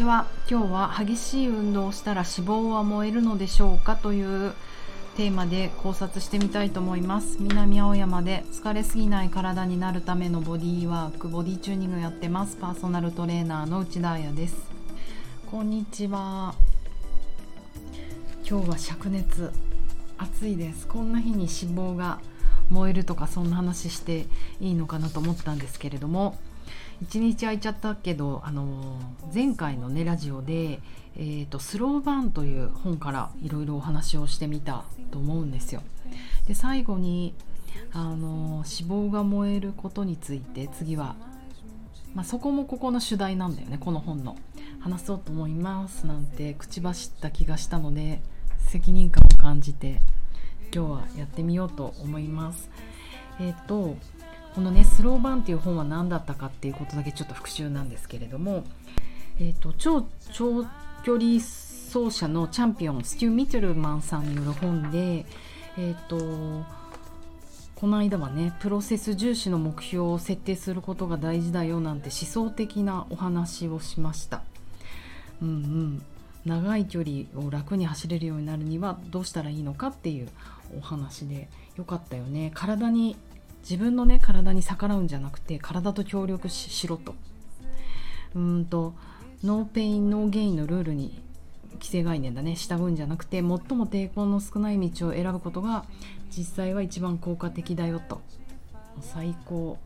ちは今日は激しい運動をしたら脂肪は燃えるのでしょうかというテーマで考察してみたいと思います。南青山で疲れすぎない体になるためのボディーワークボディチューニングやってます。パーソナルトレーナーの内田彩です。こんにちは。今日は灼熱。暑いです。こんな日に脂肪が燃えるとかそんな話していいのかなと思ったんですけれども1日空いちゃったけど、あの前回のねラジオで、えーと「スローバーン」という本からいろいろお話をしてみたと思うんですよ。で最後に、あの脂肪が燃えることについて次は、まあ、そこもここの主題なんだよねこの本の。話そうと思いますなんて口走った気がしたので責任感を感じて今日はやってみようと思います。えっ、ー、とこのね「スローバン」っていう本は何だったかっていうことだけちょっと復習なんですけれども、えーと、超長距離走者のチャンピオンステュー・ミトルマンさんによる本で、えーと、この間はねプロセス重視の目標を設定することが大事だよなんて思想的なお話をしました。うんうん、長い距離を楽に走れるようになるにはどうしたらいいのかっていうお話でよかったよね体に自分のね体に逆らうんじゃなくて体と協力しろと。うんと no pain no gain のルールに既成概念だね従うんじゃなくて最も抵抗の少ない道を選ぶことが実際は一番効果的だよと。最高。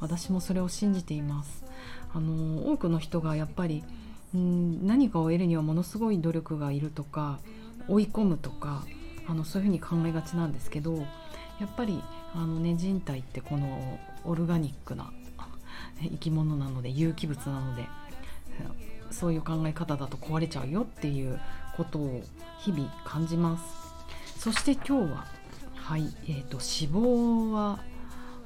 私もそれを信じています。あの多くの人がやっぱりん何かを得るにはものすごい努力がいるとか追い込むとかあのそういうふうに考えがちなんですけどやっぱりあのね人体ってこのオルガニックな生き物なので有機物なのでそういう考え方だと壊れちゃうよっていうことを日々感じますそして今日ははいえーと、脂肪は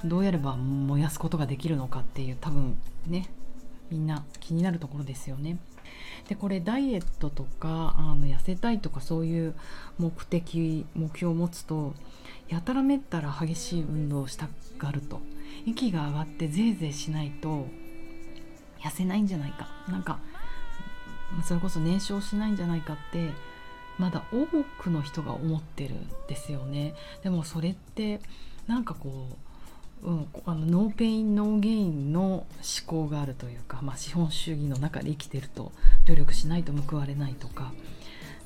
どうやれば燃やすことができるのかっていう多分ねみんな気になるところですよね。でこれダイエットとかあの痩せたいとかそういう目的目標を持つとやたらめったら激しい運動をしたがると。息が上がってぜいぜいしないと痩せないんじゃないか。なんかそれこそ燃焼しないんじゃないかってまだ多くの人が思ってるんですよね。でもそれってなんかこう、うん、あの no pain no gain の思考があるというか、まあ、資本主義の中で生きてると努力しないと報われないとか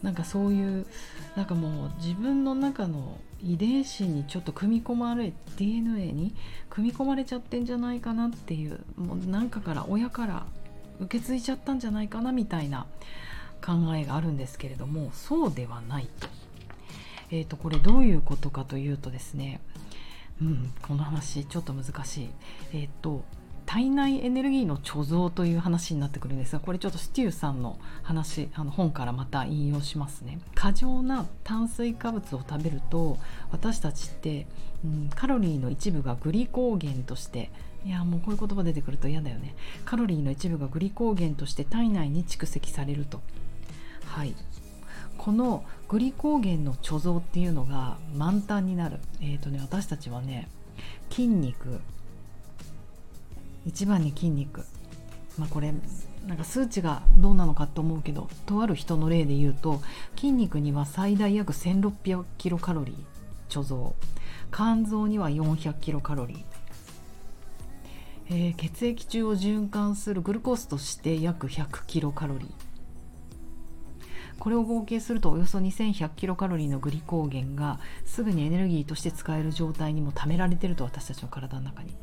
なんかそういうなんかもう自分の中の遺伝子にちょっと組み込まれ DNA に組み込まれちゃってんじゃないかなっていうもう何かから親から受け継いじゃったんじゃないかなみたいな考えがあるんですけれどもそうではないと。えー、とこれどういうことかというとですね、うん、この話ちょっと難しい。えっ、と体内エネルギーの貯蔵という話になってくるんですがこれちょっとステューさんの話あの本からまた引用しますね。過剰な炭水化物を食べると私たちって、うん、カロリーの一部がグリコーゲンとしていやもうこういう言葉出てくると嫌だよね。カロリーの一部がグリコーゲンとして体内に蓄積されると。はい。このグリコーゲンの貯蔵っていうのが満タンになる。えっ、ー、とね私たちはね筋肉。一番に筋肉。まあこれなんか数値がどうなのかと思うけどとある人の例で言うと筋肉には最大約1600キロカロリー貯蔵。肝臓には400キロカロリー、えー、血液中を循環するグルコースとして約100キロカロリー。これを合計するとおよそ2100キロカロリーのグリコーゲンがすぐにエネルギーとして使える状態にも貯められてると私たちの体の中に。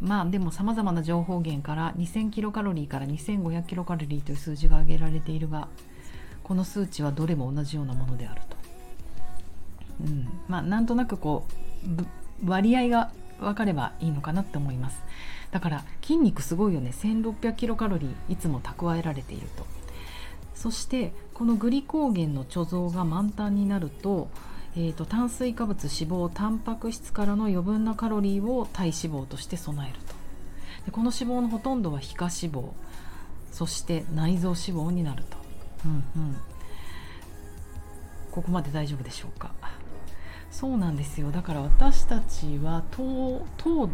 まあでもさまざまな情報源から2000キロカロリーから2500キロカロリーという数字が挙げられているがこの数値はどれも同じようなものであると、うん、まあなんとなくこう割合が分かればいいのかなって思います。だから筋肉すごいよね。1600キロカロリーいつも蓄えられていると。そしてこのグリコーゲンの貯蔵が満タンになると,、えーと、炭水化物脂肪タンパク質からの余分なカロリーを体脂肪として備えると。でこの脂肪のほとんどは皮下脂肪そして内臓脂肪になると、うんうん、ここまで大丈夫でしょうか。そうなんですよ。だから私たちは糖糖を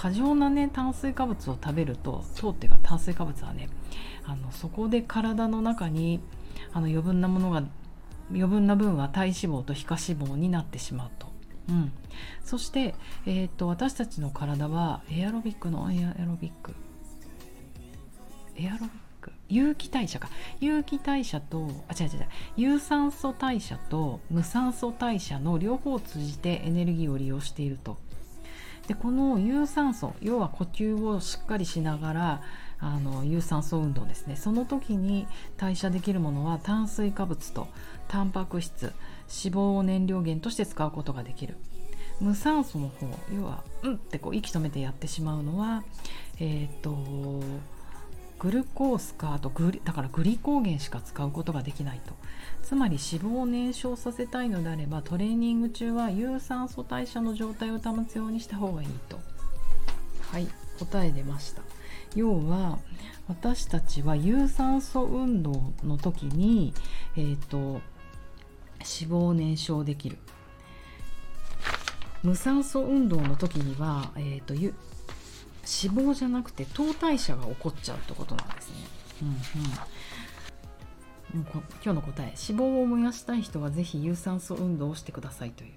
過剰なね炭水化物を食べると糖っていうか炭水化物はねあのそこで体の中にあの余分なものが余分な分は体脂肪と皮下脂肪になってしまうと。うん、そして、えーと、私たちの体はエアロビックのエアロビック。エアロビック？有機代謝か。有機代謝とあ違う違う。有酸素代謝と無酸素代謝の両方を通じてエネルギーを利用していると。でこの有酸素要は呼吸をしっかりしながらあの有酸素運動ですね。その時に代謝できるものは炭水化物とタンパク質脂肪を燃料源として使うことができる。無酸素の方要はうんってこう息止めてやってしまうのはえっ、とグルコースかあとグリだからグリコーゲンしか使うことができないと。つまり脂肪を燃焼させたいのであればトレーニング中は有酸素代謝の状態を保つようにした方がいいと。はい答え出ました。要は私たちは有酸素運動の時に、えーと、脂肪を燃焼できる。無酸素運動の時には、えーと、脂肪じゃなくて糖代謝が起こっちゃうってことなんですね。うんうん、今日の答え脂肪を燃やしたい人は是非有酸素運動をしてくださいという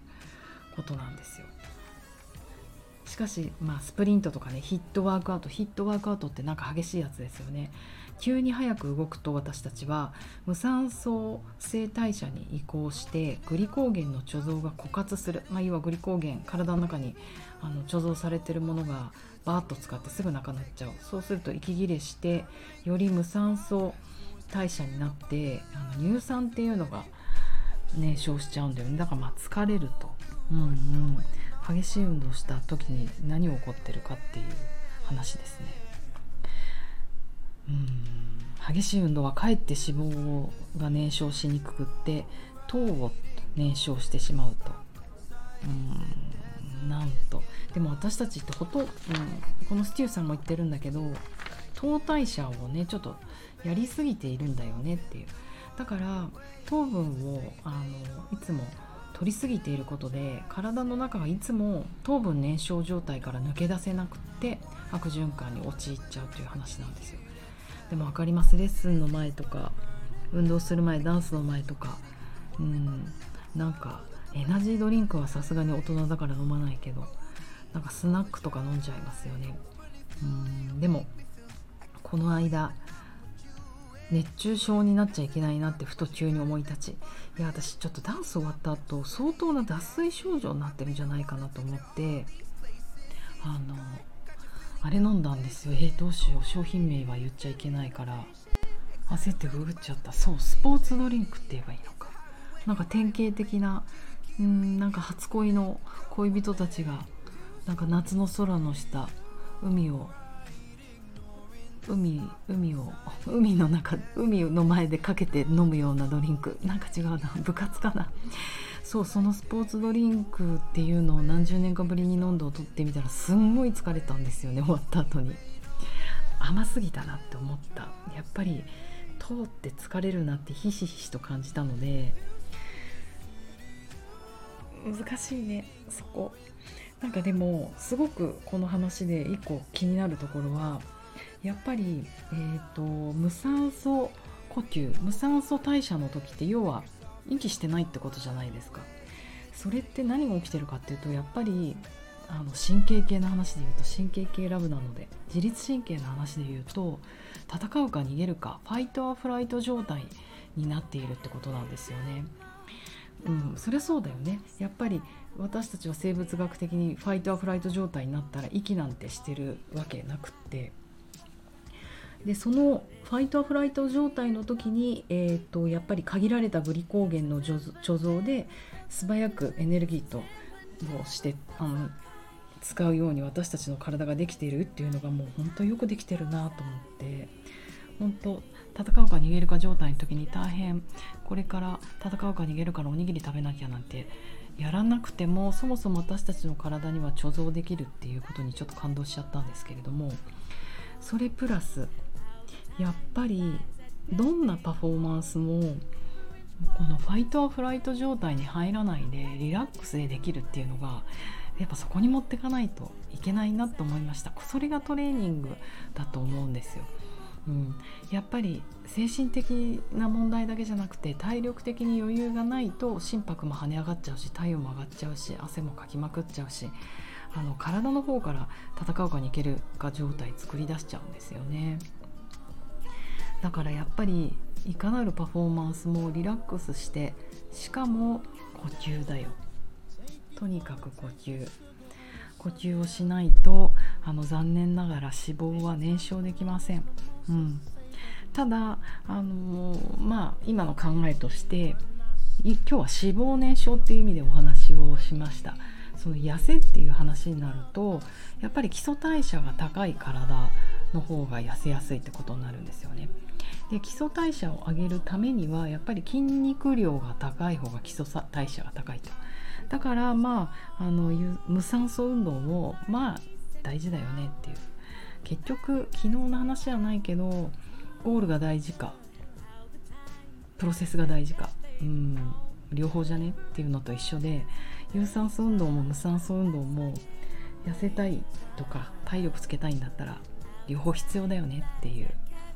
ことなんですよ。しかし、まあ、スプリントとかねヒットワークアウトヒットワークアウトってなんか激しいやつですよね急に早く動くと私たちは無酸素性代謝に移行してグリコーゲンの貯蔵が枯渇する、まあ、要はグリコーゲン体の中にあの貯蔵されてるものがバーッと使ってすぐなくなっちゃうそうすると息切れしてより無酸素代謝になってあの乳酸っていうのが燃焼しちゃうんだよねだからまあ疲れると。うんうん激しい運動した時に何が起こってるかっていう話ですね。うん激しい運動はかえって脂肪が燃焼しにくくって糖を燃焼してしまうと。うんなんと。でも私たちってほと、うん、このステューさんも言ってるんだけど糖代謝をねちょっとやりすぎているんだよねっていう。だから糖分をあのいつも取りすぎていることで体の中がいつも糖分燃焼状態から抜け出せなくって悪循環に陥っちゃうという話なんですよ。でも分かります。レッスンの前とか運動する前ダンスの前とかうんなんかエナジードリンクはさすがに大人だから飲まないけどなんかスナックとか飲んじゃいますよね。うんでもこの間熱中症になっちゃいけないなってふと急に思い立ちいや私ちょっとダンス終わった後相当な脱水症状になってるんじゃないかなと思ってあのあれ飲んだんですよ。えー、どうしよう。商品名は言っちゃいけないから焦ってググっちゃった。そうスポーツドリンクって言えばいいのか。なんか典型的なうんなんか初恋の恋人たちがなんか夏の空の下海を海海を海の中海の前でかけて飲むようなドリンク。なんか違うな部活かな。そうそのスポーツドリンクっていうのを何十年かぶりに飲んでを取ってみたらすんごい疲れたんですよね終わった後に。甘すぎたなって思った。やっぱり通って疲れるなってひしひしと感じたので難しいねそこなんかでもすごくこの話で一個気になるところはやっぱり、えーと、無酸素呼吸無酸素代謝の時って要は息してないってことじゃないですかそれって何が起きてるかっていうとやっぱりあの神経系の話で言うと神経系ラブなので自律神経の話で言うと戦うか逃げるかファイトアフライト状態になっているってことなんですよね。うん、そりゃそうだよね。やっぱり私たちは生物学的に fight or flight 状態になったら息なんてしてるわけなくって。でその fight or flight 状態の時に、えーと、やっぱり限られたグリコーゲンの貯蔵で素早くエネルギーとをしてあの使うように私たちの体ができているっていうのがもう本当よくできてるなと思って。本当戦うか逃げるか状態の時に大変これから戦うか逃げるからおにぎり食べなきゃなんてやらなくてもそもそも私たちの体には貯蔵できるっていうことにちょっと感動しちゃったんですけれどもそれプラスやっぱりどんなパフォーマンスもこのファイトアフライト状態に入らないでリラックスでできるっていうのがやっぱそこに持ってかないといけないなと思いましたそれがトレーニングだと思うんですよ。うん、やっぱり精神的な問題だけじゃなくて体力的に余裕がないと心拍も跳ね上がっちゃうし体温も上がっちゃうし汗もかきまくっちゃうしあの体の方から戦うかにいけるか状態作り出しちゃうんですよね。だからやっぱりいかなるパフォーマンスもリラックスしてしかも呼吸だよ。とにかく呼吸。呼吸をしないとあの残念ながら脂肪は燃焼できません、うん、ただあのまあ今の考えとして今日は脂肪燃焼っていう意味でお話をしました。その痩せっていう話になるとやっぱり基礎代謝が高い体の方が痩せやすいってことになるんですよね。で基礎代謝を上げるためにはやっぱり筋肉量が高い方が基礎代謝が高いと。だからまああの無酸素運動もまあ大事だよねっていう。結局昨日の話じゃないけどゴールが大事か。プロセスが大事か。うん。両方じゃね？っていうのと一緒で有酸素運動も無酸素運動も痩せたいとか体力つけたいんだったら両方必要だよねっていう。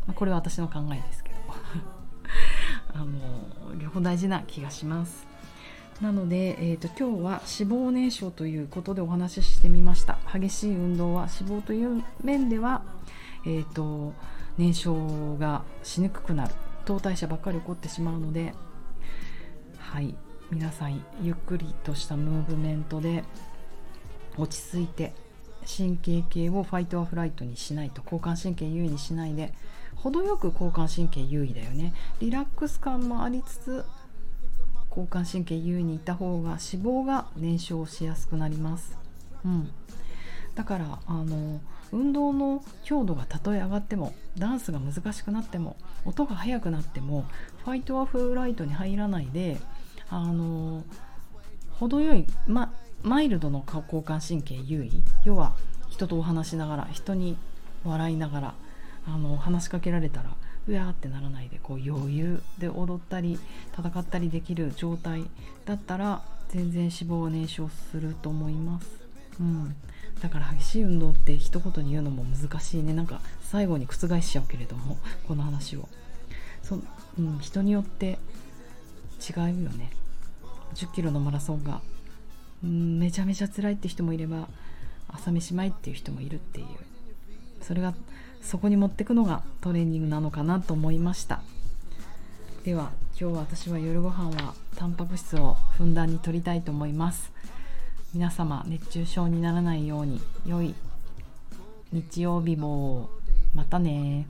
まあ、これは私の考えですけど。あの両方大事な気がします。なので、えーと、今日は脂肪燃焼ということでお話ししてみました。激しい運動は脂肪という面では、えーと、燃焼がしにくくなる。糖代謝ばっかり起こってしまうのではい。皆さんゆっくりとしたムーブメントで落ち着いて神経系をファイトアフライトにしないと交感神経優位にしないで程よく交感神経優位だよね。リラックス感もありつつ交感神経優位にいた方が脂肪が燃焼しやすくなります、うん、だからあの運動の強度がたとえ上がってもダンスが難しくなっても音が速くなってもファイトアフライトに入らないであの程よい、ま、マイルドの交感神経優位要は人とお話しながら人に笑いながらあの話しかけられたらうわーってならないでこう余裕で踊ったり戦ったりできる状態だったら全然脂肪は燃焼すると思います。うん、だから激しい運動って一言に言うのも難しいね。なんか最後に覆しちゃうけれどもこの話を。そ、うん、人によって違うよね。1 0キロのマラソンが、うん、めちゃめちゃ辛いって人もいれば朝飯前っていう人もいるっていう。それがそこに持ってくのがトレーニングなのかなと思いました。では今日私は夜ご飯はタンパク質をふんだんに摂りたいと思います。皆様熱中症にならないように良い日曜日もまたね。